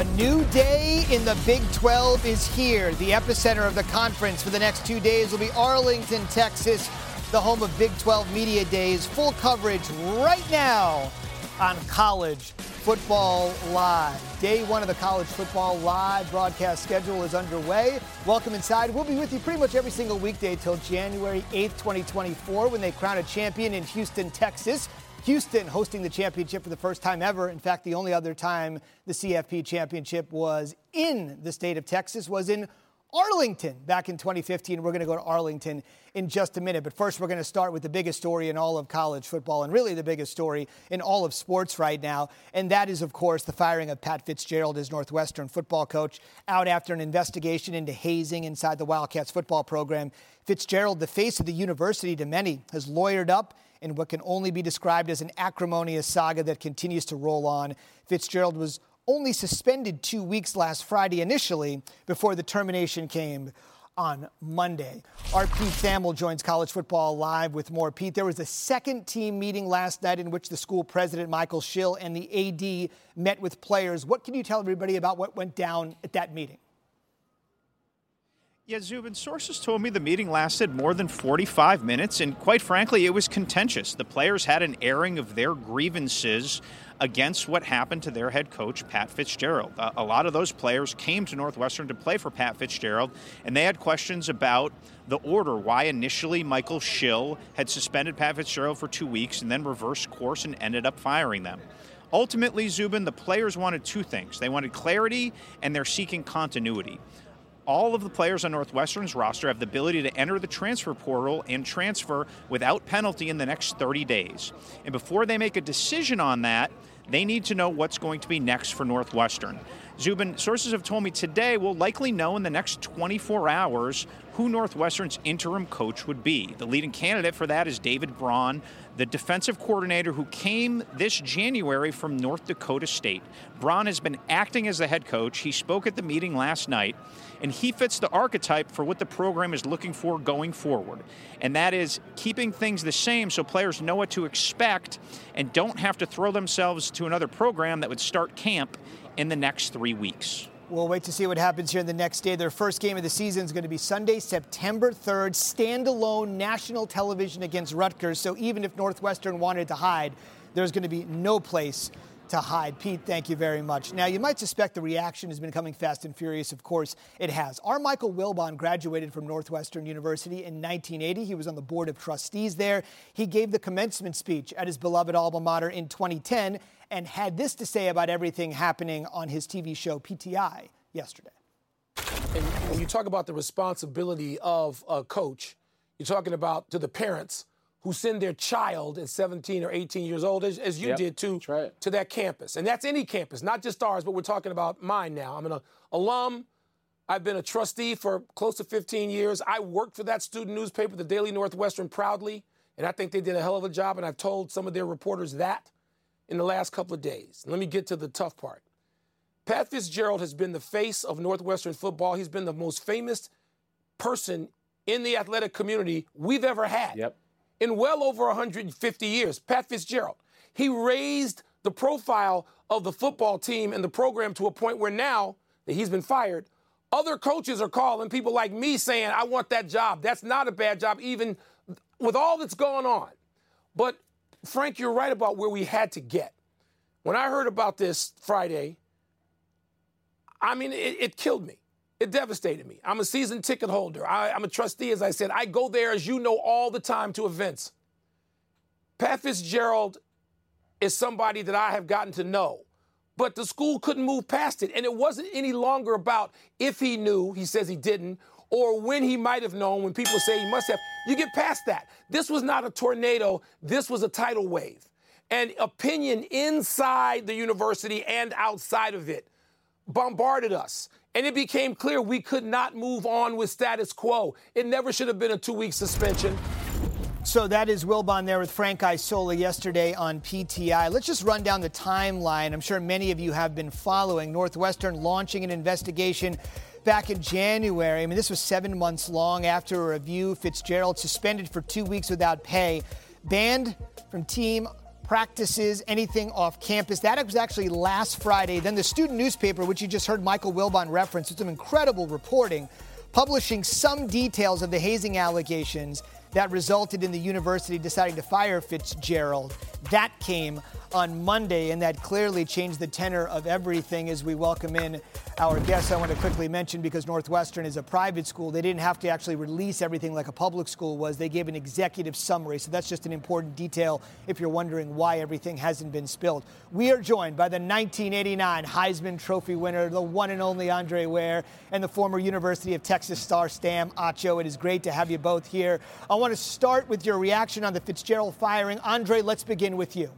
A new day in the Big 12 is here. The epicenter of the conference for the next two days will be Arlington, Texas, the home of Big 12 Media Days. Full coverage right now on College Football Live. Day one of the College Football Live broadcast schedule is underway. Welcome inside. We'll be with you pretty much every single weekday till January 8th, 2024, when they crown a champion in Houston, Texas. Houston hosting the championship for the first time ever. In fact, the only other time the CFP championship was in the state of Texas was in Arlington back in 2015. We're going to go to Arlington in just a minute. But first, we're going to start with the biggest story in all of college football and really the biggest story in all of sports right now. And that is, of course, the firing of Pat Fitzgerald as Northwestern football coach out after an investigation into hazing inside the Wildcats football program. Fitzgerald, the face of the university to many, has lawyered up in what can only be described as an acrimonious saga that continues to roll on. Fitzgerald was only suspended two weeks last Friday initially before the termination came on Monday. Our Pete Thamel joins College Football Live with more. Pete, there was a second team meeting last night in which the school president, Michael Schill, and the AD met with players. What can you tell everybody about what went down at that meeting? Yeah, Zubin, sources told me the meeting lasted more than 45 minutes, and quite frankly, it was contentious. The players had an airing of their grievances against what happened to their head coach, Pat Fitzgerald. a lot of those players came to Northwestern to play for Pat Fitzgerald, and they had questions about the order, why initially Michael Schill had suspended Pat Fitzgerald for two weeks and then reversed course and ended up firing them. Ultimately, Zubin, the players wanted two things. They wanted clarity and they're seeking continuity all of the players on Northwestern's roster have the ability to enter the transfer portal and transfer without penalty in the next 30 days. And before they make a decision on that, they need to know what's going to be next for Northwestern. Zubin, sources have told me today we'll likely know in the next 24 hours who Northwestern's interim coach would be. The leading candidate for that is David Braun, the defensive coordinator who came this January from North Dakota State. Braun has been acting as the head coach. He spoke at the meeting last night, and he fits the archetype for what the program is looking for going forward. And that is keeping things the same so players know what to expect and don't have to throw themselves to another program that would start camp in the next three weeks. We'll wait to see what happens here in the next day. Their first game of the season is going to be Sunday, September 3rd, standalone national television against Rutgers. So even if Northwestern wanted to hide, there's going to be no place to hide. Pete, thank you very much. Now, you might suspect the reaction has been coming fast and furious. Of course, it has. Our Michael Wilbon graduated from Northwestern University in 1980. He was on the board of trustees there. He gave the commencement speech at his beloved alma mater in 2010 and had this to say about everything happening on his TV show PTI yesterday. And when you talk about the responsibility of a coach, you're talking about to the parents who send their child at 17 or 18 years old, as, as you yep, did too, right. to that campus. And that's any campus, not just ours, but we're talking about mine now. I'm an uh, alum. I've been a trustee for close to 15 years. I worked for that student newspaper, the Daily Northwestern, proudly, and I think they did a hell of a job, and I've told some of their reporters that in the last couple of days. Let me get to the tough part. Pat Fitzgerald has been the face of Northwestern football. He's been the most famous person in the athletic community we've ever had. Yep. In well over 150 years, Pat Fitzgerald. He raised the profile of the football team and the program to a point where now that he's been fired, other coaches are calling people like me saying, I want that job. That's not a bad job, even with all that's going on. But Frank, you're right about where we had to get. When I heard about this Friday, I mean, it, it killed me. It devastated me. I'm a season ticket holder. I, I'm a trustee, as I said. I go there, as you know, all the time to events. Pat Fitzgerald is somebody that I have gotten to know, but the school couldn't move past it. And it wasn't any longer about if he knew, he says he didn't, or when he might have known, when people say he must have. You get past that. This was not a tornado, this was a tidal wave. And opinion inside the university and outside of it bombarded us. And it became clear we could not move on with status quo. It never should have been a two week suspension. So that is Wilbon there with Frank Isola yesterday on PTI. Let's just run down the timeline. I'm sure many of you have been following Northwestern launching an investigation back in January. I mean, this was seven months long after a review. Fitzgerald suspended for two weeks without pay, banned from team practices, anything off campus. That was actually last Friday. Then the student newspaper, which you just heard Michael Wilbon reference, with some incredible reporting, publishing some details of the hazing allegations that resulted in the university deciding to fire Fitzgerald. That came on Monday, and that clearly changed the tenor of everything as we welcome in our guests. I want to quickly mention because Northwestern is a private school, they didn't have to actually release everything like a public school was. They gave an executive summary. So that's just an important detail if you're wondering why everything hasn't been spilled. We are joined by the 1989 Heisman Trophy winner, the one and only Andre Ware, and the former University of Texas star Sam Acho. It is great to have you both here. I want to start with your reaction on the Fitzgerald firing. Andre, let's begin with you.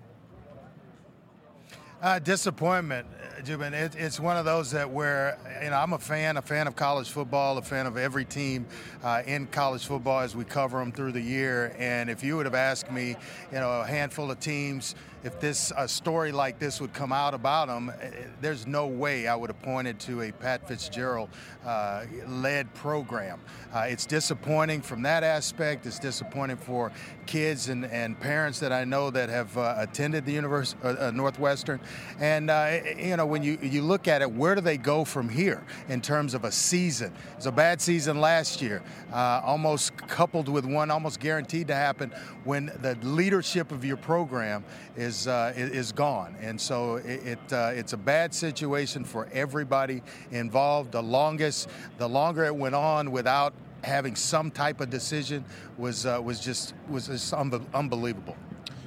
Uh, disappointment, Zubin. It, it's one of those that where you know I'm a fan, a fan of college football, a fan of every team uh, in college football as we cover them through the year. And if you would have asked me, you know, a handful of teams if this a story like this would come out about him, eh, there's no way I would have pointed to a Pat Fitzgerald uh, led program. Uh, it's disappointing from that aspect. It's disappointing for kids and, and parents that I know that have uh, attended the University uh, uh, Northwestern. And uh, eh, you know, when you you look at it, where do they go from here in terms of a season? It's a bad season last year, almost coupled with one almost guaranteed to happen when the leadership of your program is is uh, is gone, and so it, it uh, it's a bad situation for everybody involved. The longest, the longer it went on without having some type of decision was uh, was just was just unbelievable.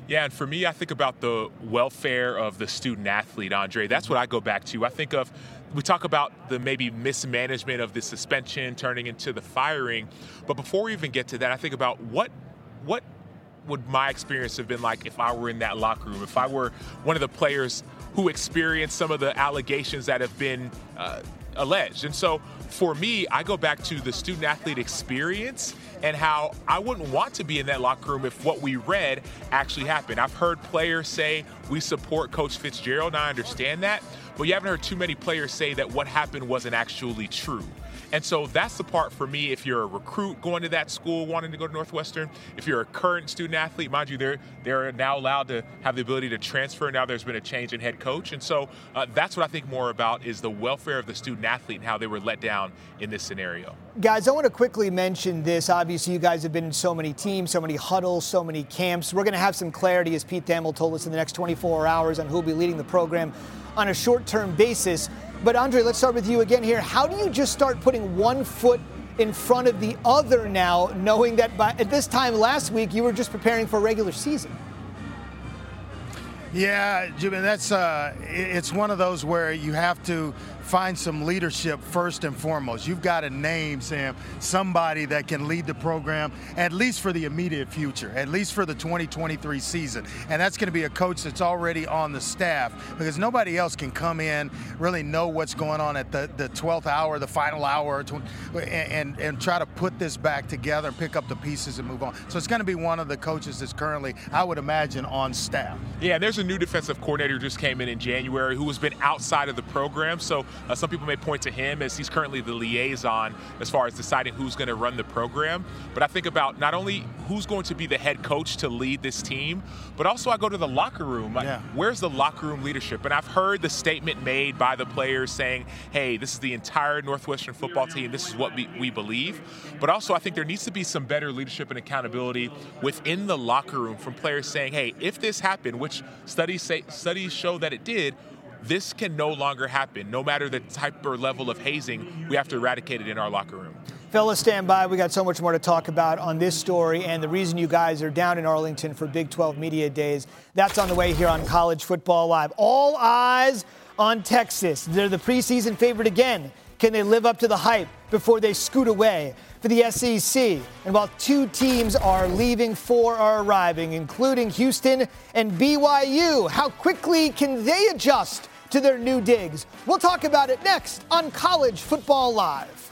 Yeah, and for me, I think about the welfare of the student athlete, Andre. That's what I go back to. I think of we talk about the maybe mismanagement of the suspension turning into the firing, but before we even get to that, I think about what what would my experience have been like if I were in that locker room? If I were one of the players who experienced some of the allegations that have been uh, alleged. And so for me, I go back to the student athlete experience and how I wouldn't want to be in that locker room if what we read actually happened. I've heard players say we support Coach Fitzgerald, and I understand that, but you haven't heard too many players say that what happened wasn't actually true. And so that's the part for me. If you're a recruit going to that school, wanting to go to Northwestern, if you're a current student athlete, mind you, they're they're now allowed to have the ability to transfer. Now there's been a change in head coach, and so uh, that's what I think more about is the welfare of the student athlete and how they were let down in this scenario. Guys, I want to quickly mention this. Obviously, you guys have been in so many teams, so many huddles, so many camps. We're going to have some clarity, as Pete Thamel told us, in the next 24 hours on who will be leading the program on a short-term basis. But Andre, let's start with you again here. How do you just start putting one foot in front of the other now, knowing that by, at this time last week you were just preparing for regular season? Yeah, Jimmy, that's uh, it's one of those where you have to find some leadership first and foremost. You've got to name, Sam, somebody that can lead the program at least for the immediate future, at least for the 2023 season. And that's going to be a coach that's already on the staff because nobody else can come in, really know what's going on at the, the 12th hour, the final hour, and, and, and try to put this back together, and pick up the pieces and move on. So it's going to be one of the coaches that's currently, I would imagine, on staff. Yeah, there's a new defensive coordinator just came in in January who has been outside of the program. So uh, some people may point to him as he's currently the liaison as far as deciding who's going to run the program. But I think about not only who's going to be the head coach to lead this team, but also I go to the locker room. Like, yeah. Where's the locker room leadership? And I've heard the statement made by the players saying, hey, this is the entire Northwestern football team. This is what we, we believe. But also, I think there needs to be some better leadership and accountability within the locker room from players saying, hey, if this happened, which studies say studies show that it did, this can no longer happen. No matter the type or level of hazing, we have to eradicate it in our locker room. Fellas, stand by. We got so much more to talk about on this story and the reason you guys are down in Arlington for Big 12 Media Days. That's on the way here on College Football Live. All eyes on Texas. They're the preseason favorite again. Can they live up to the hype before they scoot away for the SEC? And while two teams are leaving, four are arriving, including Houston and BYU. How quickly can they adjust to their new digs? We'll talk about it next on College Football Live.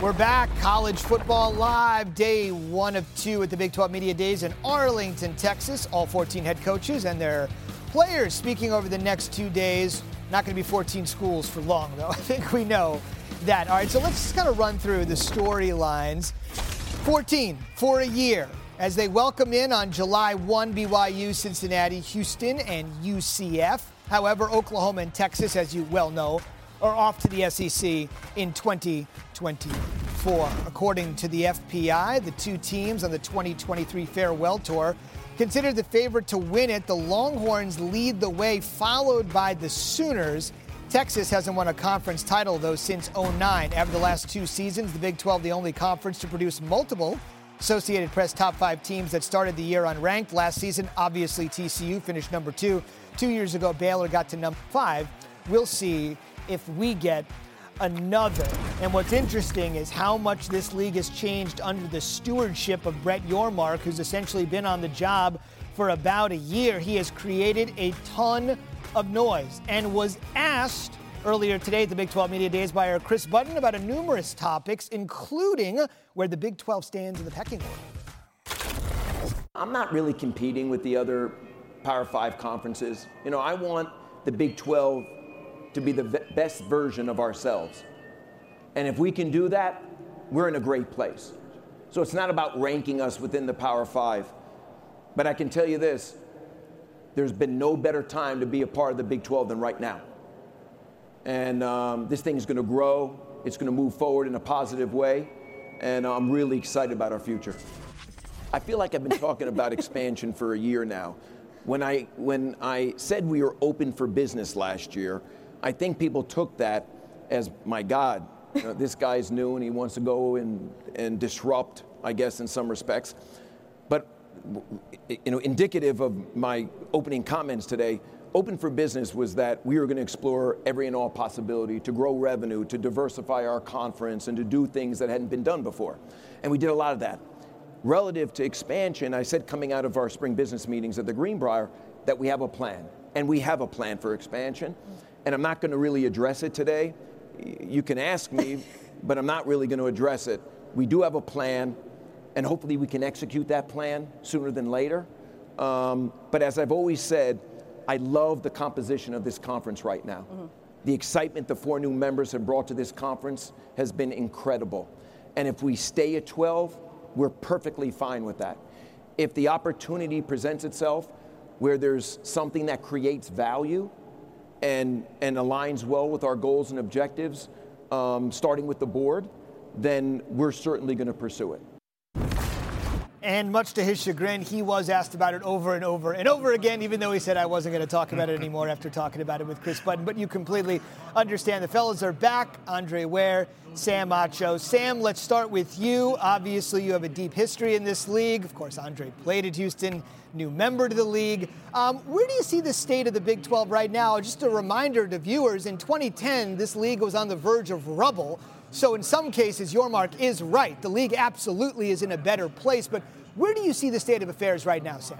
We're back. College football live, day one of two at the Big 12 Media Days in Arlington, Texas. All 14 head coaches and their players speaking over the next two days. Not going to be 14 schools for long, though. I think we know that. All right, so let's just kind of run through the storylines. 14 for a year as they welcome in on July 1 BYU, Cincinnati, Houston, and UCF. However, Oklahoma and Texas, as you well know, are off to the SEC in 2024. According to the FPI, the two teams on the 2023 farewell tour considered the favorite to win it. The Longhorns lead the way, followed by the Sooners. Texas hasn't won a conference title, though, since 09. After the last two seasons, the Big 12, the only conference to produce multiple Associated Press top five teams that started the year unranked. Last season, obviously, TCU finished number two. Two years ago, Baylor got to number five. We'll see if we get another. And what's interesting is how much this league has changed under the stewardship of Brett Yormark, who's essentially been on the job for about a year. He has created a ton of noise and was asked earlier today at the Big 12 Media Days by our Chris Button about a numerous topics, including where the Big 12 stands in the pecking order. I'm not really competing with the other Power Five conferences. You know, I want the Big 12 to be the best version of ourselves. And if we can do that, we're in a great place. So it's not about ranking us within the Power Five. But I can tell you this there's been no better time to be a part of the Big 12 than right now. And um, this thing is going to grow, it's going to move forward in a positive way. And I'm really excited about our future. I feel like I've been talking about expansion for a year now. When I, when I said we were open for business last year, I think people took that as, my God, you know, this guy's new and he wants to go and, and disrupt, I guess, in some respects. But you know, indicative of my opening comments today, Open for Business was that we were going to explore every and all possibility to grow revenue, to diversify our conference, and to do things that hadn't been done before. And we did a lot of that. Relative to expansion, I said coming out of our spring business meetings at the Greenbrier that we have a plan. And we have a plan for expansion. And I'm not going to really address it today. You can ask me, but I'm not really going to address it. We do have a plan, and hopefully we can execute that plan sooner than later. Um, but as I've always said, I love the composition of this conference right now. Mm-hmm. The excitement the four new members have brought to this conference has been incredible. And if we stay at 12, we're perfectly fine with that. If the opportunity presents itself where there's something that creates value and, and aligns well with our goals and objectives, um, starting with the board, then we're certainly going to pursue it. And much to his chagrin, he was asked about it over and over and over again, even though he said I wasn't going to talk about it anymore after talking about it with Chris Button. But you completely understand. The fellas are back. Andre Ware, Sam Acho. Sam, let's start with you. Obviously, you have a deep history in this league. Of course, Andre played at Houston, new member to the league. Um, where do you see the state of the Big 12 right now? Just a reminder to viewers in 2010, this league was on the verge of rubble. So in some cases, Yormark is right. The league absolutely is in a better place. But where do you see the state of affairs right now, Sam?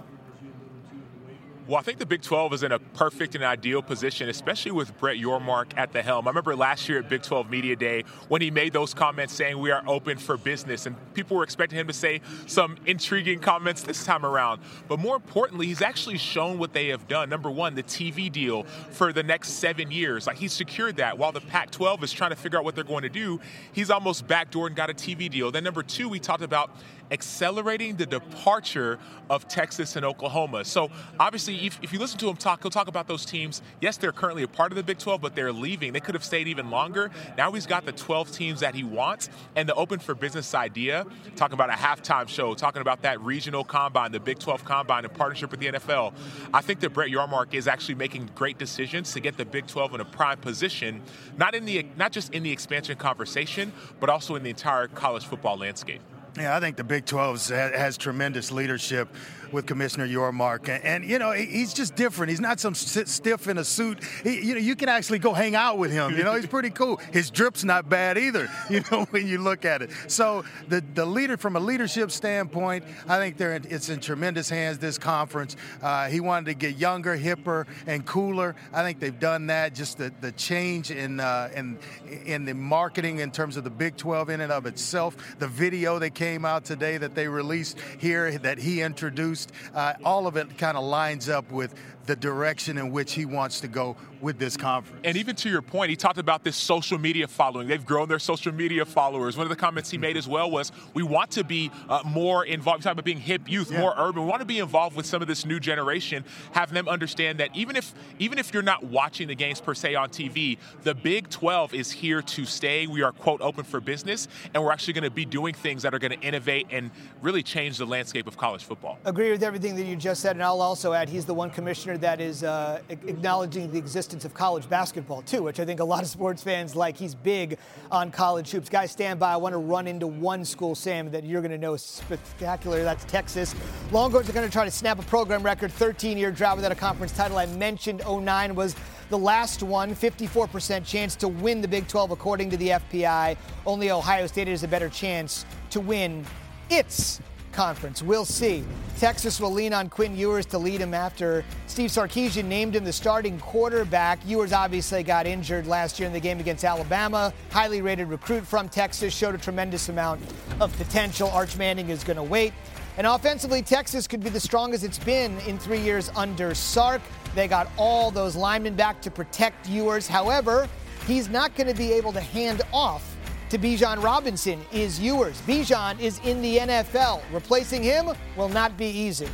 Well, I think the Big 12 is in a perfect and ideal position, especially with Brett Yormark at the helm. I remember last year at Big 12 Media Day when he made those comments saying we are open for business, and people were expecting him to say some intriguing comments this time around. But more importantly, he's actually shown what they have done. Number one, the TV deal for the next seven years. Like he's secured that while the Pac 12 is trying to figure out what they're going to do, he's almost backdoored and got a TV deal. Then number two, we talked about accelerating the departure of Texas and Oklahoma. So obviously, if, if, you listen to him talk, he'll talk about those teams. Yes, they're currently a part of the Big 12, but they're leaving. They could have stayed even longer. Now he's got the 12 teams that he wants and the open for business idea, talking about a halftime show, talking about that regional combine, the Big 12 combine in partnership with the NFL. I think that Brett Yormark is actually making great decisions to get the Big 12 in a prime position, not in the not just in the expansion conversation, but also in the entire college football landscape. Yeah, I think the Big 12 has tremendous leadership with Commissioner Yormark, and, and you know he's just different. He's not some stiff in a suit. He, you know, you can actually go hang out with him. You know, he's pretty cool. His drip's not bad either. You know, when you look at it. So the the leader, from a leadership standpoint, I think they're in, it's in tremendous hands. This conference. Uh, he wanted to get younger, hipper, and cooler. I think they've done that. Just the, the change in uh, in in the marketing in terms of the Big 12 in and of itself. The video that came out today that they released here that he introduced coast. Uh, all of it kind of lines up with the direction in which he wants to go with this conference. And even to your point, he talked about this social media following. They've grown their social media followers. One of the comments he made as well was, "We want to be uh, more involved. We talk about being hip youth, yeah. more urban. We want to be involved with some of this new generation, have them understand that even if even if you're not watching the games per se on TV, the Big 12 is here to stay. We are quote open for business, and we're actually going to be doing things that are going to innovate and really change the landscape of college football." Agree with everything that you just said, and I'll also add he's the one commissioner that is uh, acknowledging the existence of college basketball, too, which I think a lot of sports fans like. He's big on college hoops. Guys, stand by. I want to run into one school, Sam, that you're going to know spectacular. That's Texas. Longhorns are going to try to snap a program record 13 year drought without a conference title. I mentioned 09 was the last one, 54% chance to win the Big 12 according to the FPI. Only Ohio State has a better chance to win its conference. We'll see. Texas will lean on Quinn Ewers to lead him after Steve Sarkisian named him the starting quarterback. Ewers obviously got injured last year in the game against Alabama. Highly rated recruit from Texas, showed a tremendous amount of potential. Arch Manning is going to wait. And offensively, Texas could be the strongest it's been in three years under Sark. They got all those linemen back to protect Ewers. However, he's not going to be able to hand off to Bijan Robinson is Ewers. Bijan is in the NFL. Replacing him will not be easy.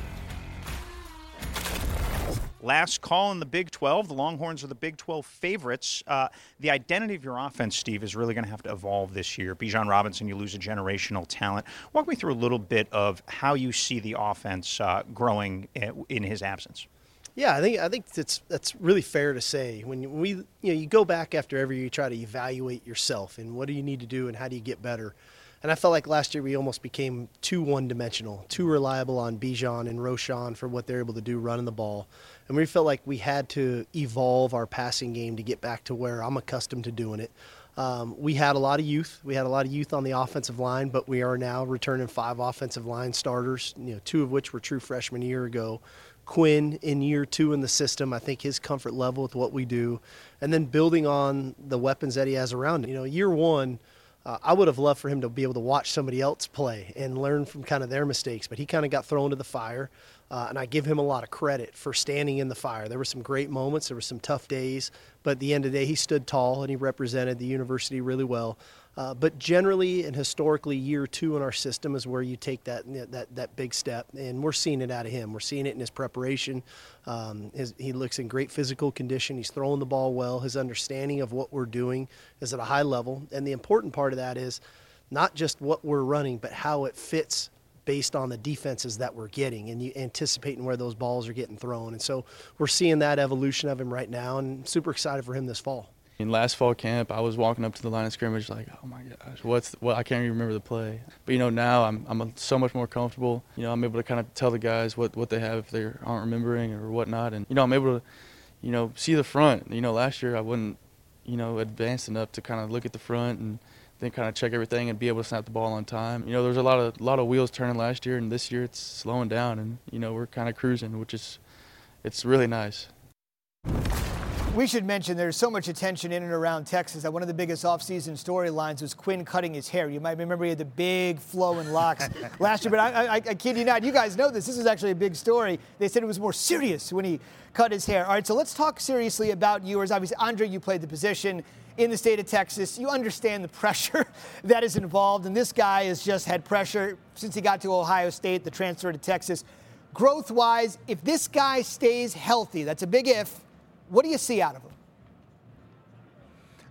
Last call in the Big 12. The Longhorns are the Big 12 favorites. Uh, the identity of your offense, Steve, is really going to have to evolve this year. Bijan Robinson, you lose a generational talent. Walk me through a little bit of how you see the offense uh, growing in his absence. Yeah, I think I think that's that's really fair to say. When we you know you go back after every year, you try to evaluate yourself and what do you need to do and how do you get better. And I felt like last year we almost became too one-dimensional, too reliable on Bijan and Roschon for what they're able to do running the ball. And we felt like we had to evolve our passing game to get back to where I'm accustomed to doing it. Um, we had a lot of youth. We had a lot of youth on the offensive line, but we are now returning five offensive line starters. You know, two of which were true freshmen a year ago. Quinn in year two in the system. I think his comfort level with what we do, and then building on the weapons that he has around him. You know, year one, uh, I would have loved for him to be able to watch somebody else play and learn from kind of their mistakes, but he kind of got thrown to the fire. Uh, and I give him a lot of credit for standing in the fire. There were some great moments, there were some tough days, but at the end of the day, he stood tall and he represented the university really well. Uh, but generally and historically, year two in our system is where you take that that that big step, and we're seeing it out of him. We're seeing it in his preparation. Um, his, he looks in great physical condition. He's throwing the ball well. His understanding of what we're doing is at a high level, and the important part of that is not just what we're running, but how it fits based on the defenses that we're getting and you anticipating where those balls are getting thrown. And so we're seeing that evolution of him right now, and super excited for him this fall. In last fall camp, I was walking up to the line of scrimmage like, oh my gosh, what's what? I can't even remember the play. But you know, now I'm I'm so much more comfortable. You know, I'm able to kind of tell the guys what what they have if they aren't remembering or whatnot, and you know, I'm able to, you know, see the front. You know, last year I wasn't, you know, advanced enough to kind of look at the front and then kind of check everything and be able to snap the ball on time. You know, there's a lot of lot of wheels turning last year, and this year it's slowing down, and you know, we're kind of cruising, which is, it's really nice. We should mention there's so much attention in and around Texas that one of the biggest offseason storylines was Quinn cutting his hair. You might remember he had the big flowing locks last year, but I, I, I, kid you not, you guys know this. This is actually a big story. They said it was more serious when he cut his hair. All right, so let's talk seriously about Ewers. Obviously, Andre, you played the position in the state of Texas. You understand the pressure that is involved, and this guy has just had pressure since he got to Ohio State, the transfer to Texas. Growth wise, if this guy stays healthy, that's a big if what do you see out of him?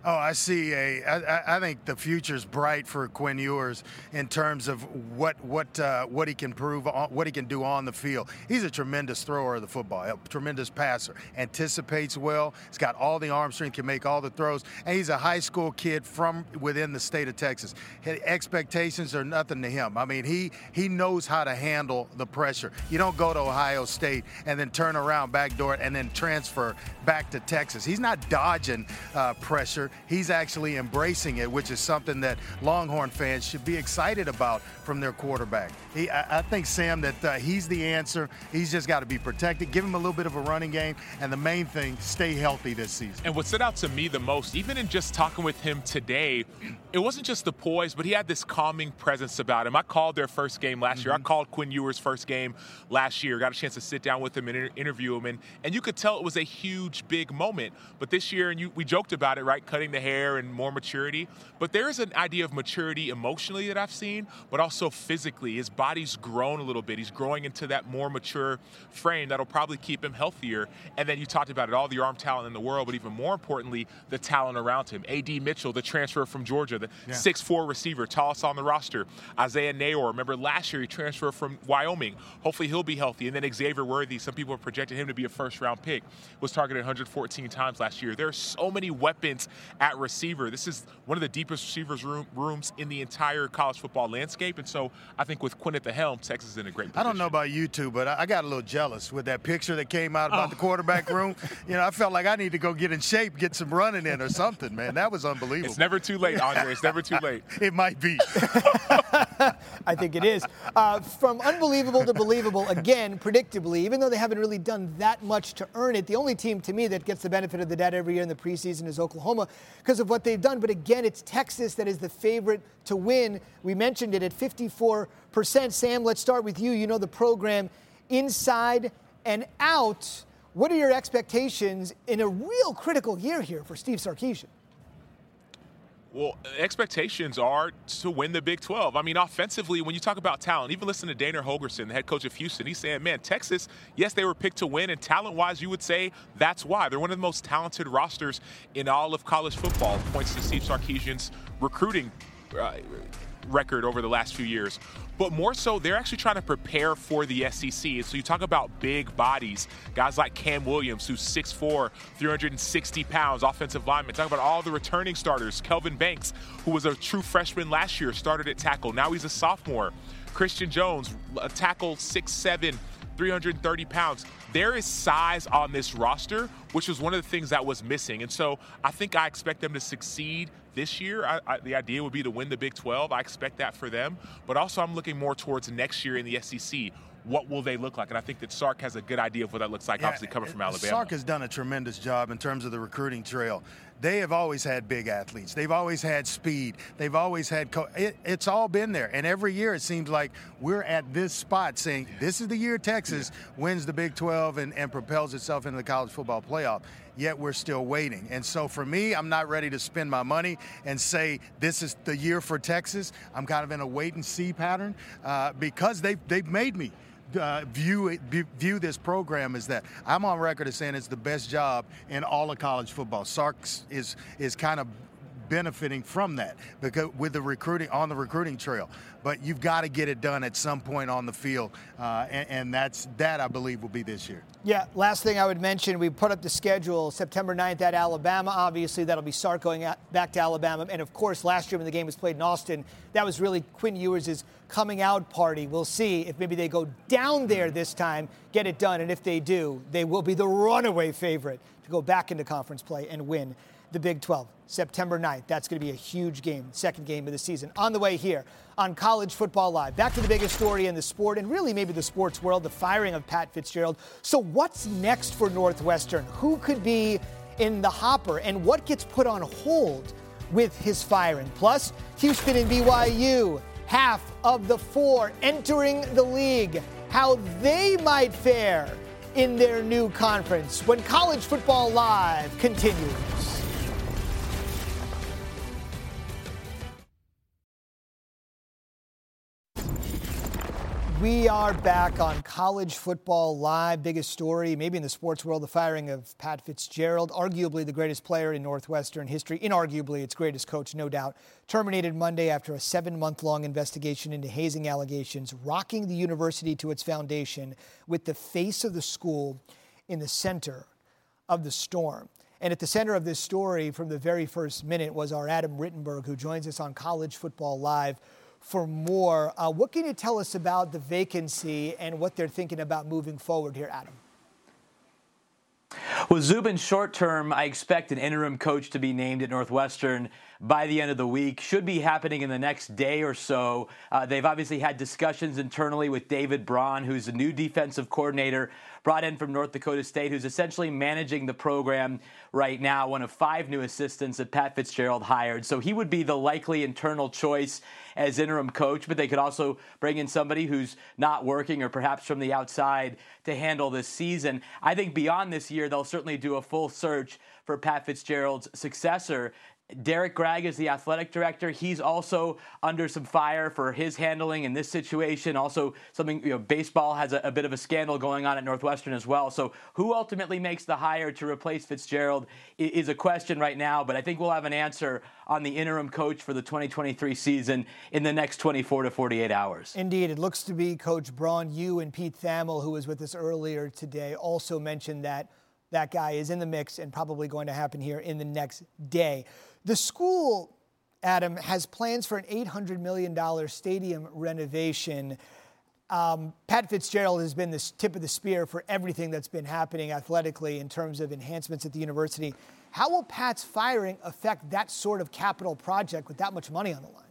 Oh, I see a. I, I think the future's bright for Quinn Ewers in terms of what what uh, what he can prove, on, what he can do on the field. He's a tremendous thrower of the football, a tremendous passer, anticipates well. He's got all the arm strength, can make all the throws, and he's a high school kid from within the state of Texas. His expectations are nothing to him. I mean, he he knows how to handle the pressure. You don't go to Ohio State and then turn around, backdoor it, and then transfer back to Texas. He's not dodging uh, pressure. He's actually embracing it, which is something that Longhorn fans should be excited about from their quarterback. He, I, I think, Sam, that uh, he's the answer. He's just got to be protected. Give him a little bit of a running game. And the main thing, stay healthy this season. And what stood out to me the most, even in just talking with him today, it wasn't just the poise, but he had this calming presence about him. I called their first game last mm-hmm. year. I mm-hmm. called Quinn Ewers' first game last year. Got a chance to sit down with him and inter- interview him, and, and you could tell it was a huge, big moment. But this year, and you, we joked about it, right? Cutting the hair and more maturity. But there is an idea of maturity emotionally that I've seen, but also physically. His body's grown a little bit. He's growing into that more mature frame that'll probably keep him healthier. And then you talked about it, all the arm talent in the world, but even more importantly, the talent around him. A.D. Mitchell, the transfer from Georgia, the yeah. 6'4 receiver, tallest on the roster. Isaiah Neyor, remember last year he transferred from Wyoming. Hopefully he'll be healthy. And then Xavier Worthy, some people have projected him to be a first round pick, was targeted 114 times last year. There are so many weapons at receiver. This is one of the deepest receivers room, rooms in the entire college football landscape. And so I think with Quinn at the helm, Texas is in a great position. I don't know about you two, but I got a little jealous with that picture that came out about oh. the quarterback room. you know, I felt like I need to go get in shape, get some running in or something, man. That was unbelievable. It's never too late, Andre. It's never too late. it might be. I think it is. Uh, from unbelievable to believable, again, predictably, even though they haven't really done that much to earn it, the only team to me that gets the benefit of the doubt every year in the preseason is Oklahoma because of what they've done. But again, it's Texas that is the favorite to win. We mentioned it at 54%. Sam, let's start with you. You know the program inside and out. What are your expectations in a real critical year here for Steve Sarkisian? Well, expectations are to win the Big 12. I mean, offensively, when you talk about talent, even listen to Dana Holgorsen, the head coach of Houston, he's saying, man, Texas, yes, they were picked to win, and talent wise, you would say that's why. They're one of the most talented rosters in all of college football, points to Steve Sarkisian's recruiting uh, record over the last few years. But more so, they're actually trying to prepare for the SEC. So you talk about big bodies, guys like Cam Williams, who's 6'4, 360 pounds, offensive lineman. Talk about all the returning starters. Kelvin Banks, who was a true freshman last year, started at tackle. Now he's a sophomore. Christian Jones, a tackle 6'7, 330 pounds. There is size on this roster, which was one of the things that was missing. And so I think I expect them to succeed this year. I, I, the idea would be to win the Big 12. I expect that for them. But also, I'm looking more towards next year in the SEC what will they look like? And I think that Sark has a good idea of what that looks like, yeah, obviously coming from Alabama. Sark has done a tremendous job in terms of the recruiting trail they have always had big athletes. They've always had speed. They've always had. Co- it, it's all been there, and every year it seems like we're at this spot, saying this is the year Texas yeah. wins the Big 12 and, and propels itself into the college football playoff. Yet we're still waiting. And so for me, I'm not ready to spend my money and say this is the year for Texas. I'm kind of in a wait and see pattern uh, because they've they've made me uh, view view this program is that I'm on record as saying it's the best job in all of college football. Sark's is is kind of benefiting from that because with the recruiting on the recruiting trail. But you've got to get it done at some point on the field, uh, and, and, that's that I believe will be this year. Yeah. Last thing I would mention, we put up the schedule September 9th at Alabama. Obviously, that'll be Sark going back to Alabama, and of course, last year when the game was played in Austin, that was really Quinn Ewers' coming out party. We'll see if maybe they go down there this time, get it done, and if they do, they will be the runaway favorite to go back into conference play and win the Big 12. September 9th. That's going to be a huge game, second game of the season. On the way here on College Football Live. Back to the biggest story in the sport and really maybe the sports world, the firing of Pat Fitzgerald. So, what's next for Northwestern? Who could be in the hopper and what gets put on hold with his firing? Plus, Houston and BYU, half of the four entering the league, how they might fare in their new conference when College Football Live continues. We are back on College Football Live. Biggest story, maybe in the sports world, the firing of Pat Fitzgerald, arguably the greatest player in Northwestern history, inarguably its greatest coach, no doubt. Terminated Monday after a seven month long investigation into hazing allegations, rocking the university to its foundation with the face of the school in the center of the storm. And at the center of this story from the very first minute was our Adam Rittenberg, who joins us on College Football Live for more. Uh, what can you tell us about the vacancy and what they're thinking about moving forward here, Adam? Well, Zubin, short term, I expect an interim coach to be named at Northwestern by the end of the week. Should be happening in the next day or so. Uh, they've obviously had discussions internally with David Braun, who's the new defensive coordinator brought in from North Dakota State, who's essentially managing the program right now, one of five new assistants that Pat Fitzgerald hired. So he would be the likely internal choice as interim coach, but they could also bring in somebody who's not working or perhaps from the outside to handle this season. I think beyond this year, they'll certainly do a full search for Pat Fitzgerald's successor. Derrick Gragg is the athletic director. He's also under some fire for his handling in this situation. Also, something, you know, baseball has a, a, bit of a scandal going on at Northwestern as well. So, who ultimately makes the hire to replace Fitzgerald is, is a question right now, but I think we'll have an answer on the interim coach for the 2023 season in the next 24 to 48 hours. Indeed. It looks to be Coach Braun. You and Pete Thamel, who was with us earlier today, also mentioned that that guy is in the mix and probably going to happen here in the next day. The school, Adam, has plans for an $800 million stadium renovation. Um, Pat Fitzgerald has been the tip of the spear for everything that's been happening athletically in terms of enhancements at the university. How will Pat's firing affect that sort of capital project with that much money on the line?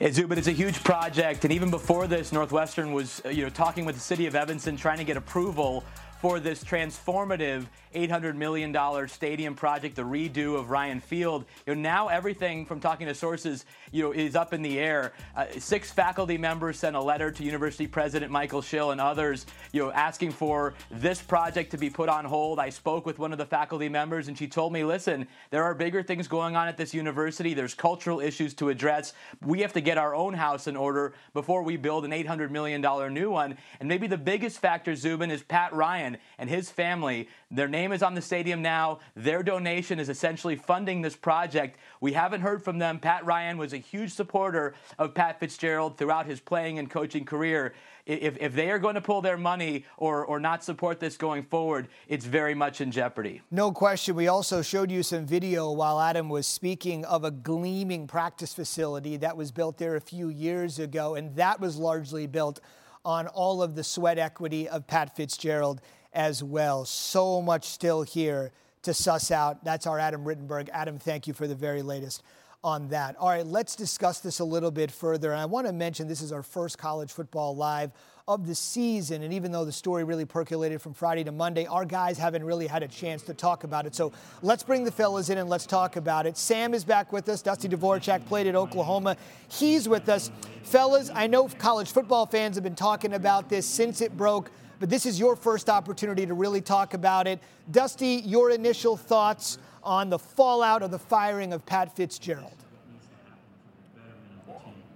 Yeah, it's a huge project, and even before this, Northwestern was, you know, talking with the city of Evanston, trying to get approval for this transformative $800 million stadium project, the redo of Ryan Field. You know, now everything from talking to sources, you know, is up in the air. Uh, six faculty members sent a letter to University President Michael Schill and others, you know, asking for this project to be put on hold. I spoke with one of the faculty members, and she told me, listen, there are bigger things going on at this university. There's cultural issues to address. We have to get our own house in order before we build an $800 million new one. And maybe the biggest factor, Zubin, is Pat Ryan and his family. Their name is on the stadium now. Their donation is essentially funding this project. We haven't heard from them. Pat Ryan was a huge supporter of Pat Fitzgerald throughout his playing and coaching career. If, if they are going to pull their money or, or not support this going forward, it's very much in jeopardy. No question. We also showed you some video while Adam was speaking of a gleaming practice facility that was built there a few years ago, and that was largely built on all of the sweat equity of Pat Fitzgerald as well. So much still here to suss out. That's our Adam Rittenberg. Adam, thank you for the very latest on that. All right, let's discuss this a little bit further. And I want to mention this is our first college football live of the season. And even though the story really percolated from Friday to Monday, our guys haven't really had a chance to talk about it. So let's bring the fellas in and let's talk about it. Sam is back with us. Dusty Dvoracek played at Oklahoma. He's with us. Fellas, I know college football fans have been talking about this since it broke but this is your first opportunity to really talk about it. Dusty, your initial thoughts on the fallout of the firing of Pat Fitzgerald?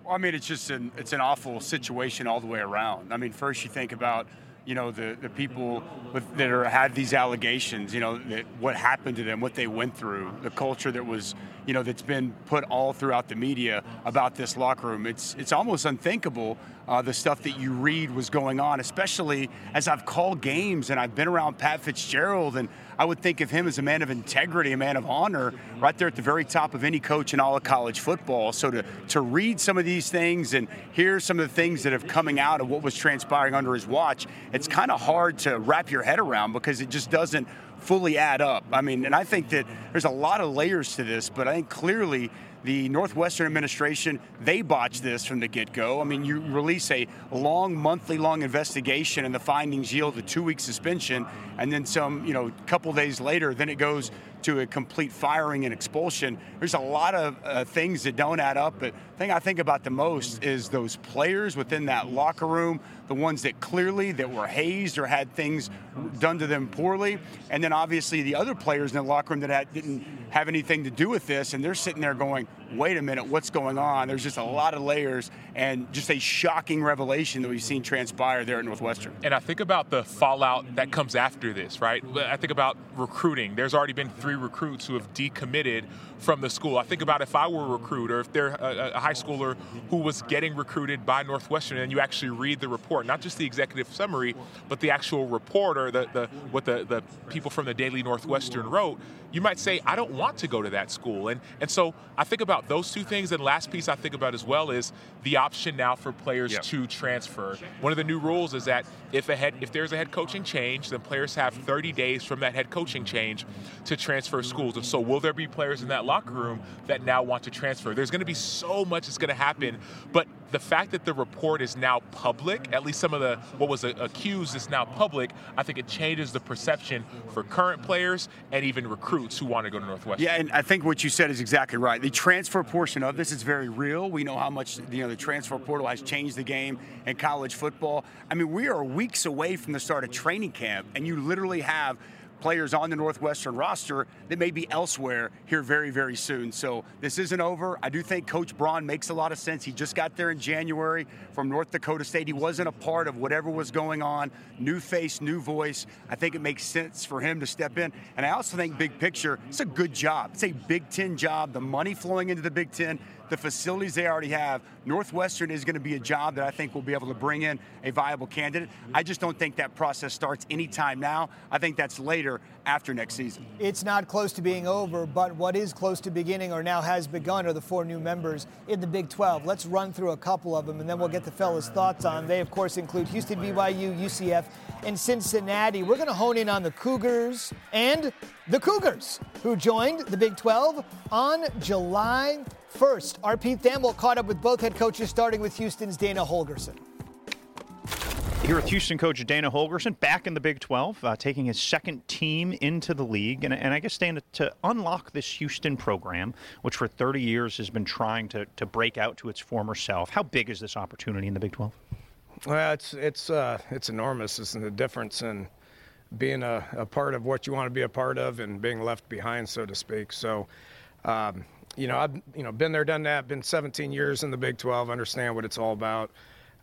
I mean, it's just an it's an awful situation all the way around. I mean, first you think about you know the, the people with, that are had these allegations you know that what happened to them what they went through the culture that was you know that's been put all throughout the media about this locker room it's it's almost unthinkable uh, the stuff that you read was going on especially as I've called games and I've been around Pat Fitzgerald and I would think of him as a man of integrity, a man of honor, right there at the very top of any coach in all of college football. So to, to read some of these things and hear some of the things that have coming out of what was transpiring under his watch, it's kind of hard to wrap your head around because it just doesn't fully add up. I mean, and I think that there's a lot of layers to this, but I think clearly the Northwestern administration, they botched this from the get go. I mean, you release a long, monthly long investigation, and the findings yield a two week suspension, and then some, you know, couple days later, then it goes to a complete firing and expulsion. There's a lot of uh, things that don't add up, but the thing I think about the most is those players within that locker room, the ones that clearly that were hazed or had things done to them poorly, and then obviously the other players in the locker room that had, didn't have anything to do with this, and they're sitting there going, wait a minute, what's going on? There's just a lot of layers and just a shocking revelation that we've seen transpire there at Northwestern. And I think about the fallout that comes after this, right? I think about recruiting. There's already been three recruits who have decommitted from the school. I think about if I were a recruit or if they're a, high schooler who was getting recruited by Northwestern and you actually read the report, not just the executive summary, but the actual report or the, the what the, the people from the Daily Northwestern wrote, you might say, I don't want to go to that school. And and so I think about about those two things. And last piece I think about as well is the option now for players Yep. to transfer. One of the new rules is that if a head if there's a head coaching change, then players have 30 days from that head coaching change to transfer schools. And so will there be players in that locker room that now want to transfer? There's going to be so much that's going to happen, but the fact that the report is now public, at least some of the what was accused is now public, I think it changes the perception for current players and even recruits who want to go to Northwestern. Yeah, and I think what you said is exactly right. The transfer portion of this is very real. We know how much you know the transfer portal has changed the game in college football. I mean, we are weeks away from the start of training camp, and you literally have players on the Northwestern roster that may be elsewhere here very, very soon. So this isn't over. I do think Coach Braun makes a lot of sense. He just got there in January from North Dakota State. He wasn't a part of whatever was going on. New face, new voice. I think it makes sense for him to step in. And I also think big picture, it's a good job. It's a Big Ten job. The money flowing into the Big Ten the facilities they already have, Northwestern is going to be a job that I think will be able to bring in a viable candidate. I just don't think that process starts anytime now. I think that's later after next season. It's not close to being over, but what is close to beginning or now has begun are the four new members in the Big 12. Let's run through a couple of them and then we'll get the fellas' thoughts on. They, of course, include Houston, BYU, UCF, and Cincinnati. We're going to hone in on the Cougars and the Cougars, who joined the Big 12 on July 1st. Our Pete Thamel caught up with both head coaches, starting with Houston's Dana Holgorsen. Here with Houston coach Dana Holgorsen, back in the Big 12, uh, taking his second team into the league. And, and I guess, Dana, to unlock this Houston program, which for 30 years has been trying to, to break out to its former self, how big is this opportunity in the Big 12? Well, it's it's uh, it's enormous. It's the difference in being a, a, part of what you want to be a part of and being left behind, so to speak. So, um, you know, I've you know been there, done that. Been 17 years in the Big 12. Understand what it's all about.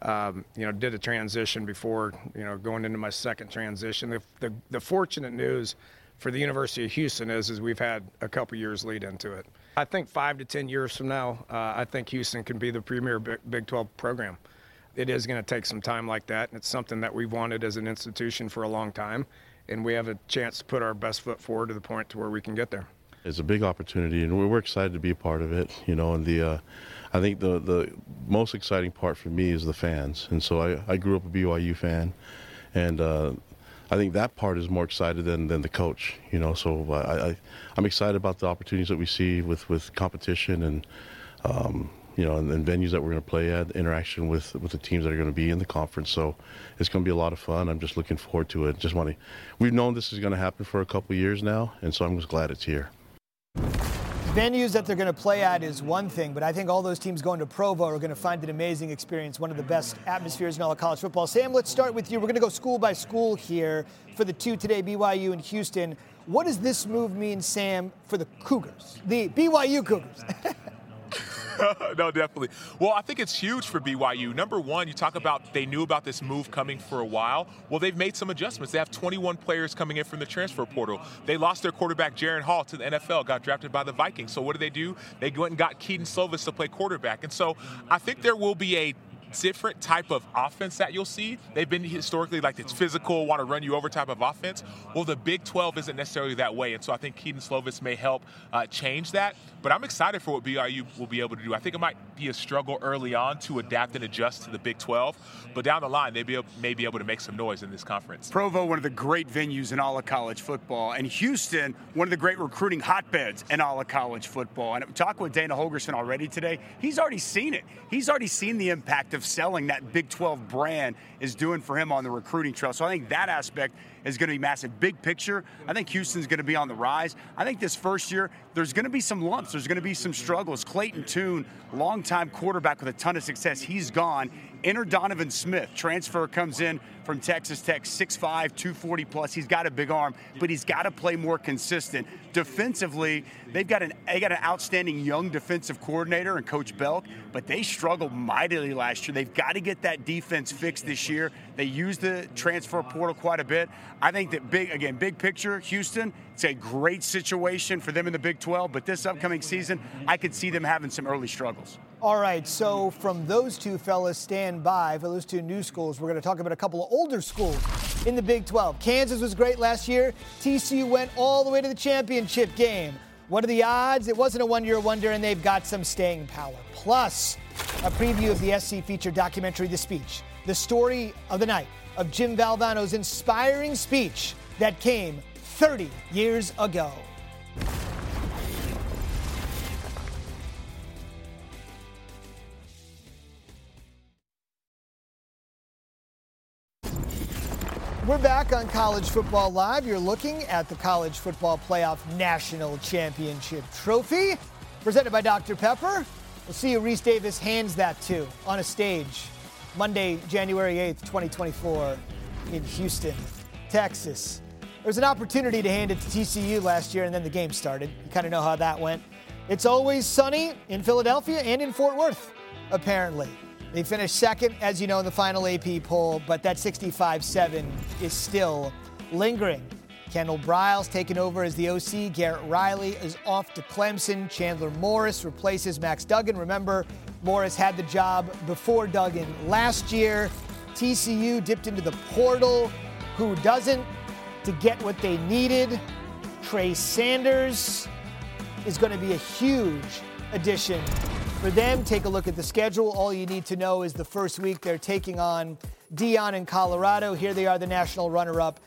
Um, you know, did a transition before you know going into my second transition. The, the, the fortunate news for the University of Houston is is we've had a couple years lead into it. I think five to 10 years from now, uh, I think Houston can be the premier Big 12 program it is going to take some time like that, and it's something that we've wanted as an institution for a long time, and we have a chance to put our best foot forward to the point to where we can get there. It's a big opportunity, and we're excited to be a part of it. You know, and the uh, I think the the most exciting part for me is the fans, and so I, I grew up a BYU fan, and uh, I think that part is more excited than, than the coach. You know, so I, I I'm excited about the opportunities that we see with with competition and. Um, you know, and, and, venues that we're going to play at, interaction with with the teams that are going to be in the conference. So it's going to be a lot of fun. I'm just looking forward to it. Just want to. We've known this is going to happen for a couple years now, and so I'm just glad it's here. Venues that they're going to play at is one thing, but I think all those teams going to Provo are going to find an amazing experience, one of the best atmospheres in all of college football. Sam, let's start with you. We're going to go school by school here for the two today, BYU and Houston. What does this move mean, Sam, for the Cougars, the BYU Cougars? no, definitely. Well, I think it's huge for BYU. Number one, you talk about they knew about this move coming for a while. Well, they've made some adjustments. They have 21 players coming in from the transfer portal. They lost their quarterback, Jaren Hall, to the NFL, got drafted by the Vikings. So what did they do? They went and got Kedon Slovis to play quarterback. And so I think there will be a different type of offense that you'll see. They've been historically like it's physical, want to run you over type of offense. Well, the Big 12 isn't necessarily that way, and so I think Kedon Slovis may help uh, change that. But I'm excited for what BYU will be able to do. I think it might be a struggle early on to adapt and adjust to the Big 12, but down the line they may be able to make some noise in this conference. Provo, one of the great venues in all of college football, and Houston, one of the great recruiting hotbeds in all of college football. And talking with Dana Holgorsen already today, he's already seen it. He's already seen the impact of selling that Big 12 brand is doing for him on the recruiting trail. So I think that aspect is going to be massive. Big picture, I think Houston's going to be on the rise. I think this first year, there's going to be some lumps. There's going to be some struggles. Clayton Tune, longtime quarterback with a ton of success, he's gone. Enter Donovan Smith. Transfer comes in from Texas Tech, 6'5, 240 plus. He's got a big arm, but he's got to play more consistent. Defensively, they've got an they got an outstanding young defensive coordinator and Coach Belk, but they struggled mightily last year. They've got to get that defense fixed this year. They use the transfer portal quite a bit. I think that big again, big picture, Houston, it's a great situation for them in the Big 12, but this upcoming season, I could see them having some early struggles. All right, so from those two fellas, stand by for those two new schools. We're going to talk about a couple of older schools in the Big 12. Kansas was great last year. TCU went all the way to the championship game. What are the odds? It wasn't a one year wonder, and they've got some staying power. Plus, a preview of the SC feature documentary, The Speech, the story of the night of Jim Valvano's inspiring speech that came 30 years ago. We're back on College Football Live. You're looking at the College Football Playoff National Championship Trophy, presented by Dr. Pepper. We'll see who Rece Davis hands that to on a stage Monday, January 8th, 2024, in Houston, Texas. There was an opportunity to hand it to TCU last year, and then the game started. You kind of know how that went. It's always sunny in Philadelphia and in Fort Worth, apparently. They finished second, as you know, in the final AP poll, but that 65 7 is still lingering. Kendall Briles taken over as the OC. Garrett Riley is off to Clemson. Chandler Morris replaces Max Duggan. Remember, Morris had the job before Duggan last year. TCU dipped into the portal. Who doesn't? To get what they needed. Trey Sanders is going to be a huge addition for them. Take a look at the schedule. All you need to know is the first week they're taking on Deion in Colorado. Here they are, the national runner up,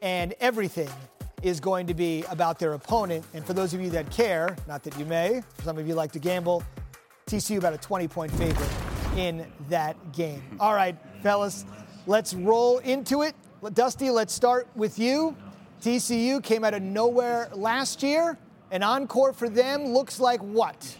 and everything is going to be about their opponent. And for those of you that care, not that you may, some of you like to gamble, TCU about a 20 point favorite in that game. All right, fellas, let's roll into it. Dusty, let's start with you. TCU came out of nowhere last year. An encore for them looks like what?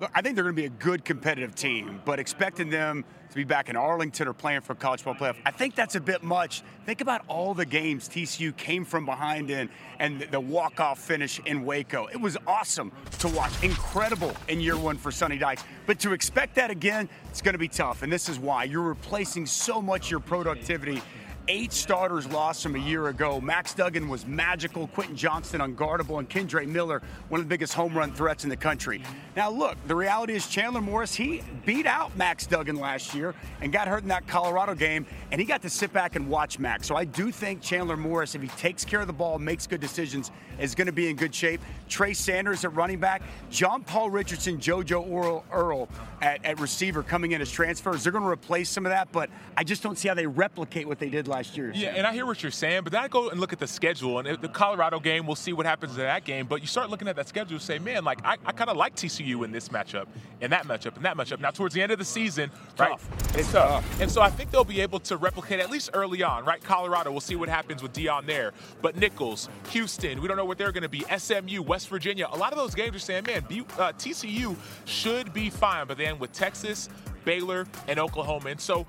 I think they're going to be a good competitive team, but expecting them to be back in Arlington or playing for college football playoff, I think that's a bit much. Think about all the games TCU came from behind in and the walk-off finish in Waco. It was awesome to watch, incredible in year one for Sonny Dykes. But to expect that again, it's going to be tough, and this is why you're replacing so much your productivity eight starters lost from a year ago. Max Duggan was magical, Quentin Johnston unguardable, and Kendre Miller, one of the biggest home run threats in the country. Now, look, the reality is Chandler Morris, he beat out Max Duggan last year and got hurt in that Colorado game, and he got to sit back and watch Max. So I do think Chandler Morris, if he takes care of the ball, makes good decisions, is going to be in good shape. Trey Sanders at running back, John Paul Richardson, JoJo Earle at, at receiver coming in as transfers. They're going to replace some of that, but I just don't see how they replicate what they did last last year. Yeah, and I hear what you're saying, but then I go and look at the schedule, and the Colorado game, we'll see what happens in that game. But you start looking at that schedule and say, man, like I, I kind of like TCU in this matchup, in that matchup, in that matchup. Now towards the end of the season, right? Tough. It's tough. And so I think they'll be able to replicate at least early on, right? Colorado, we'll see what happens with Deion there. But Nicholls, Houston, we don't know what they're going to be. SMU, West Virginia, a lot of those games are saying, man, uh, TCU should be fine. But then with Texas, Baylor, and Oklahoma. And so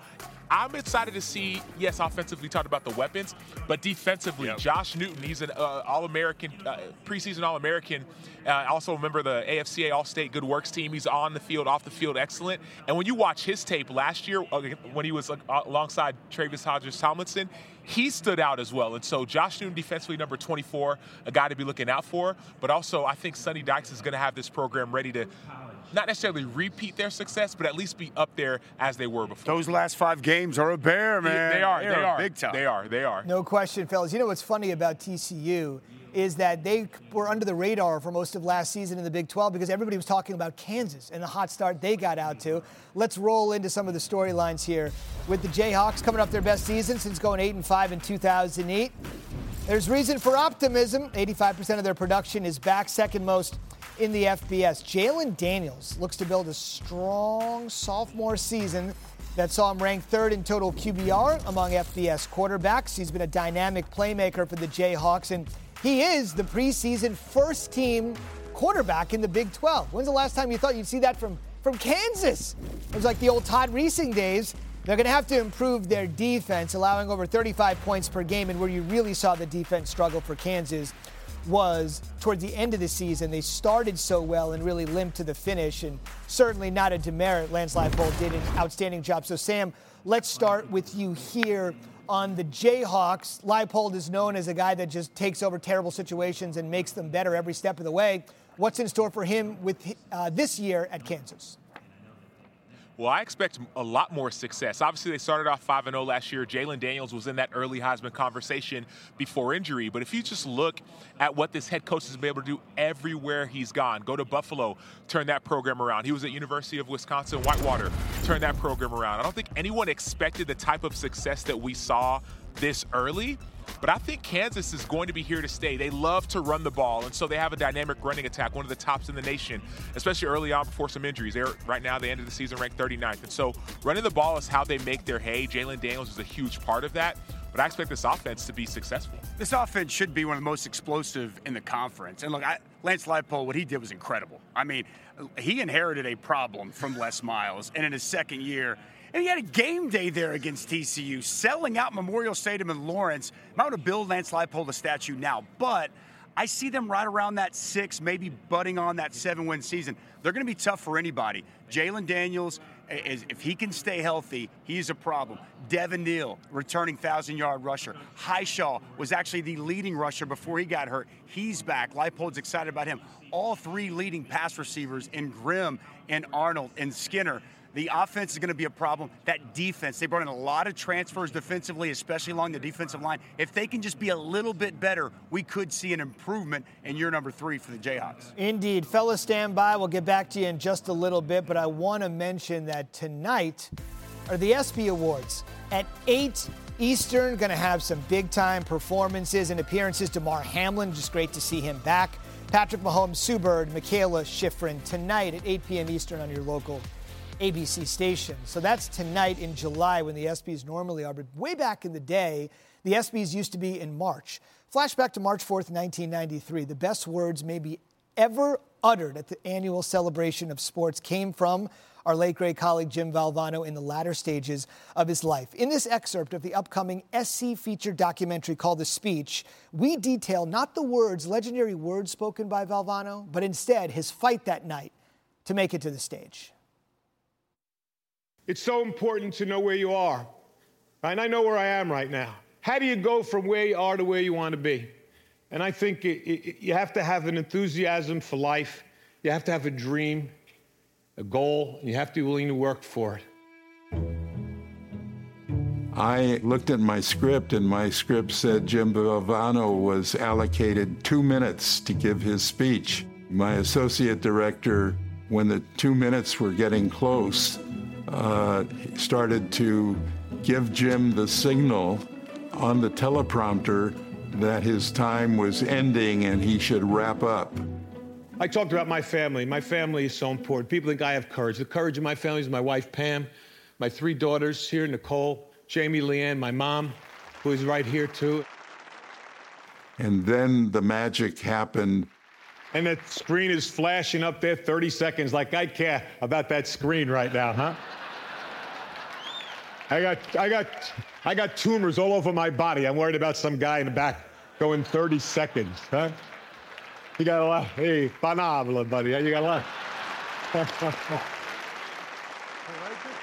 I'm excited to see, yes, offensively talked about the weapons, but defensively, yep. Josh Newton, he's an uh, All American, uh, preseason All American. Uh, also, remember the AFCA Allstate Good Works team. He's on the field, off the field, excellent. And when you watch his tape last year, uh, when he was uh, alongside Tre'Vius Hodges-Tomlinson, he stood out as well. And so Josh Newton, defensively number 24, a guy to be looking out for. But also, I think Sonny Dykes is going to have this program ready to not necessarily repeat their success, but at least be up there as they were before. Those last five games are a bear, man. They are. They, they are, are big time. They are. They are. No question, fellas. You know what's funny about TCU is that they were under the radar for most of last season in the Big 12 because everybody was talking about Kansas and the hot start they got out to. Let's roll into some of the storylines here with the Jayhawks coming up their best season since going 8 and 5 in 2008. There's reason for optimism. 85% of their production is back, second most in the FBS. Jalen Daniels looks to build a strong sophomore season that saw him ranked third in total QBR among FBS quarterbacks. He's been a dynamic playmaker for the Jayhawks, and he is the preseason first team quarterback in the Big 12. When's the last time you thought you'd see that from, from Kansas? It was like the old Todd Reesing days. They're going to have to improve their defense, allowing over 35 points per game, and where you really saw the defense struggle for Kansas was towards the end of the season. They started so well and really limped to the finish, and certainly not a demerit. Lance Leipold did an outstanding job. So, Sam, let's start with you here on the Jayhawks. Leipold is known as a guy that just takes over terrible situations and makes them better every step of the way. What's in store for him with uh, this year at Kansas? Well, I expect a lot more success. Obviously, they started off 5 0 last year. Jalen Daniels was in that early Heisman conversation before injury. But if you just look at what this head coach has been able to do everywhere he's gone, go to Buffalo, turn that program around. He was at University of Wisconsin Whitewater, turn that program around. I don't think anyone expected the type of success that we saw this early. But I think Kansas is going to be here to stay. They love to run the ball, and so they have a dynamic running attack, one of the tops in the nation, especially early on before some injuries. They're right now, they ended the season ranked 39th. And so running the ball is how they make their hay. Jalen Daniels is a huge part of that. But I expect this offense to be successful. This offense should be one of the most explosive in the conference. And look, I, Lance Leipold, what he did was incredible. I mean, he inherited a problem from Les Miles, and in his second year, and he had a game day there against TCU, selling out Memorial Stadium in Lawrence. I'm going to build Lance Leipold a statue now, but I see them right around that six, maybe butting on that seven win season. They're going to be tough for anybody. Jalen Daniels, if he can stay healthy, he's a problem. Devin Neal, returning 1,000 yard rusher. Hishaw was actually the leading rusher before he got hurt. He's back. Leipold's excited about him. All three leading pass receivers in Grimm and Arnold and Skinner the offense is going to be a problem. That defense, they brought in a lot of transfers defensively, especially along the defensive line. If they can just be a little bit better, we could see an improvement in year number three for the Jayhawks. Indeed. Fellas, stand by. We'll get back to you in just a little bit, but I want to mention that tonight are the ESPY Awards at 8 Eastern. Going to have some big time performances and appearances. Damar Hamlin, just great to see him back. Patrick Mahomes, Sue Bird, Mikaela Shiffrin tonight at 8 p.m. Eastern on your local ABC station. So that's tonight in July when the ESPYs normally are. But way back in the day, the ESPYs used to be in March. Flashback to March 4th, 1993. The best words maybe ever uttered at the annual celebration of sports came from our late great colleague Jim Valvano in the latter stages of his life. In this excerpt of the upcoming SC feature documentary called The Speech, we detail not the words, legendary words spoken by Valvano, but instead his fight that night to make it to the stage. It's so important to know where you are. And I know where I am right now. How do you go from where you are to where you want to be? And I think it, it, you have to have an enthusiasm for life. You have to have a dream, a goal, and you have to be willing to work for it. I looked at my script, and my script said Jim Valvano was allocated two minutes to give his speech. My associate director, when the two minutes were getting close, uh, started to give Jim the signal on the teleprompter that his time was ending and he should wrap up. I talked about my family. My family is so important. People think I have courage. The courage of my family is my wife, Pam, my three daughters here, Nicole, Jamie, Leanne, my mom, who is right here too. And then the magic happened. And the screen is flashing up there 30 seconds, like I care about that screen right now, huh? I got, I got, I got tumors all over my body. I'm worried about some guy in the back going 30 seconds, huh? You got a lot. Hey, va fa Napoli, buddy. You got a lot.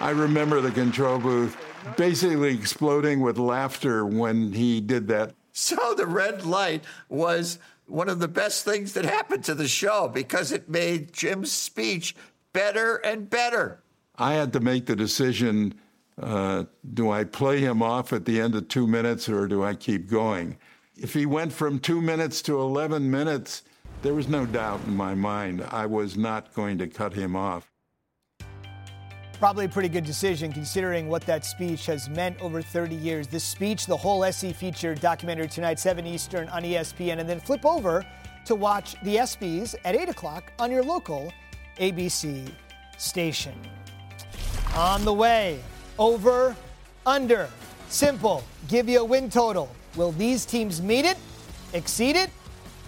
I remember the control booth basically exploding with laughter when he did that. So the red light was one of the best things that happened to the show because it made Jim's speech better and better. I had to make the decision uh, do I play him off at the end of two minutes or do I keep going? If he went from two minutes to 11 minutes, there was no doubt in my mind I was not going to cut him off. Probably a pretty good decision considering what that speech has meant over 30 years. This speech, the whole SC feature documentary tonight, 7 Eastern on ESPN, and then flip over to watch the ESPYs at 8 o'clock on your local ABC station. On the way, over, under. Simple. Give you a win total. Will these teams meet it, exceed it,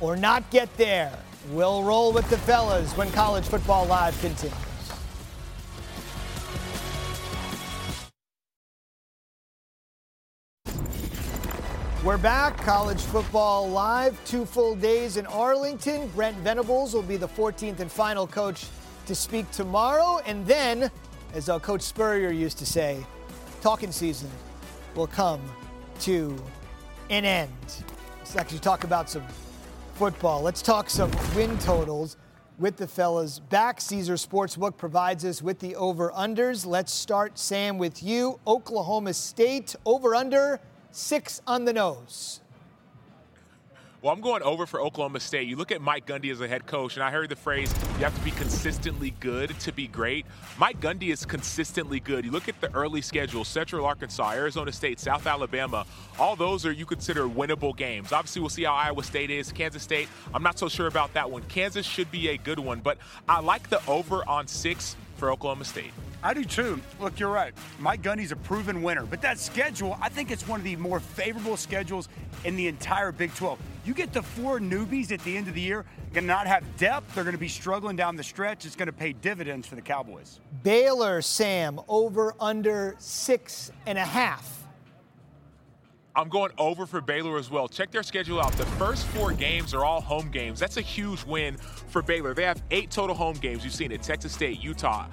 or not get there? We'll roll with the fellas when College Football Live continues. We're back. College Football Live. Two full days in Arlington. Brent Venables will be the 14th and final coach to speak tomorrow. And then as our coach Spurrier used to say, talking season will come to an end. Let's actually talk about some football. Let's talk some win totals. with the fellas back. Caesar Sportsbook provides us with the over unders. Let's start, Sam, with you. Oklahoma State over under six on the nose. Well, I'm going over for Oklahoma State. You look at Mike Gundy as a head coach, and I heard the phrase, you have to be consistently good to be great. Mike Gundy is consistently good. You look at the early schedule Central Arkansas, Arizona State, South Alabama. All those are you consider winnable games. Obviously, we'll see how Iowa State is. Kansas State, I'm not so sure about that one. Kansas should be a good one, but I like the over on six for Oklahoma State. I do too. Look, you're right. Mike Gundy's a proven winner, but that schedule, I think it's one of the more favorable schedules in the entire Big 12. You get the four newbies at the end of the year, going to not have depth. They're going to be struggling down the stretch. It's going to pay dividends for the Cowboys. Baylor, Sam, over under six and a half. I'm going over for Baylor as well. Check their schedule out. The first four games are all home games. That's a huge win for Baylor. They have eight total home games. You've seen it Texas State, Utah,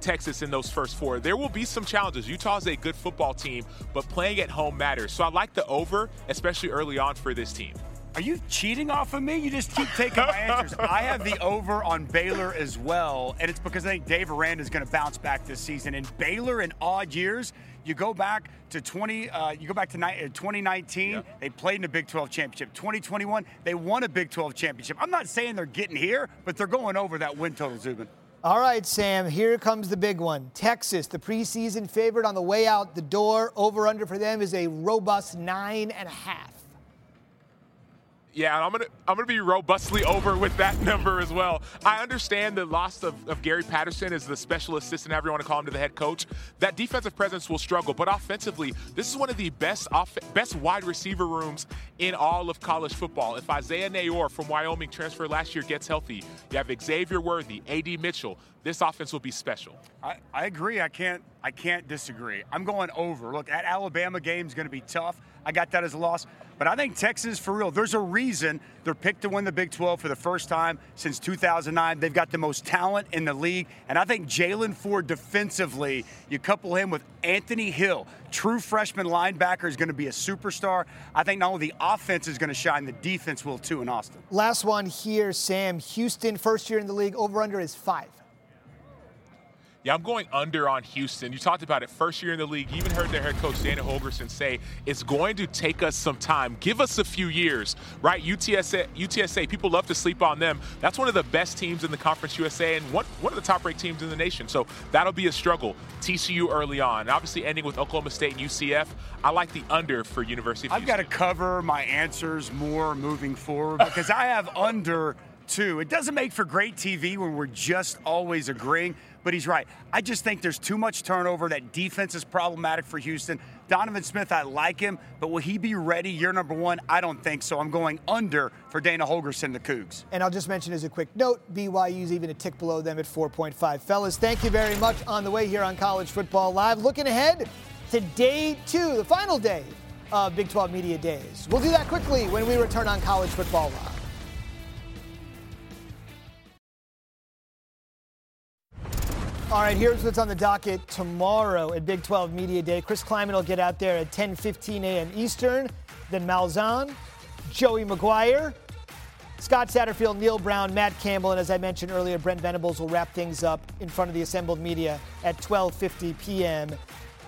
Texas in those first four. There will be some challenges. Utah's a good football team, but playing at home matters. So I like the over, especially early on for this team. Are you cheating off of me? You just keep taking my answers. I have the over on Baylor as well, and it's because I think Dave Aranda is going to bounce back this season. And Baylor in odd years, you go back to 20, uh, you go back to ni- uh, 2019, yeah. they played in a Big 12 championship. 2021, they won a Big 12 championship. I'm not saying they're getting here, but they're going over that win total, Zubin. All right, Sam, here comes the big one. Texas, the preseason favorite on the way out the door. Over under for them is a robust nine and a half. Yeah, I'm gonna I'm gonna be robustly over with that number as well. I understand the loss of, of Gary Patterson as the special assistant, however you want to call him, to the head coach. That defensive presence will struggle, but offensively, this is one of the best off, best wide receiver rooms in all of college football. If Isaiah Neyor from Wyoming transfer last year gets healthy, you have Xavier Worthy, A.D. Mitchell. This offense will be special. I, I agree. I can't I can't disagree. I'm going over. Look, that Alabama game is going to be tough. I got that as a loss. But I think Texas, for real, there's a reason they're picked to win the Big 12 for the first time since 2009. They've got the most talent in the league. And I think Jaylan Ford defensively, you couple him with Anthony Hill, true freshman linebacker, is going to be a superstar. I think not only the offense is going to shine, the defense will too in Austin. Last one here, Sam. Houston, first year in the league, over under is five. Yeah, I'm going under on Houston. You talked about it first year in the league. You even heard their head coach Dana Holgorsen say it's going to take us some time. Give us a few years, right? UTSA, UTSA. People love to sleep on them. That's one of the best teams in the Conference USA and one one of the top-ranked teams in the nation. So that'll be a struggle. TCU early on, obviously ending with Oklahoma State and UCF. I like the under for University. I've got to cover my answers more moving forward because I have under two. It doesn't make for great TV when we're just always agreeing but he's right. I just think there's too much turnover. That defense is problematic for Houston. Donovan Smith, I like him, but will he be ready year number one? I don't think so. I'm going under for Dana Holgorsen, the Cougs. And I'll just mention as a quick note, BYU's even a tick below them at 4.5. Fellas, thank you very much on the way here on College Football Live. Looking ahead to day two, the final day of Big 12 Media Days. We'll do that quickly when we return on College Football Live. All right, here's what's on the docket tomorrow at Big 12 Media Day. Chris Klieman will get out there at 10:15 a.m. Eastern. Then Malzahn, Joey McGuire, Scott Satterfield, Neal Brown, Matt Campbell, and as I mentioned earlier, Brent Venables will wrap things up in front of the assembled media at 12:50 p.m.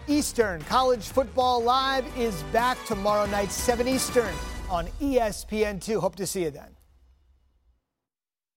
Eastern. College Football Live is back tomorrow night, 7 Eastern, on ESPN2. Hope to see you then.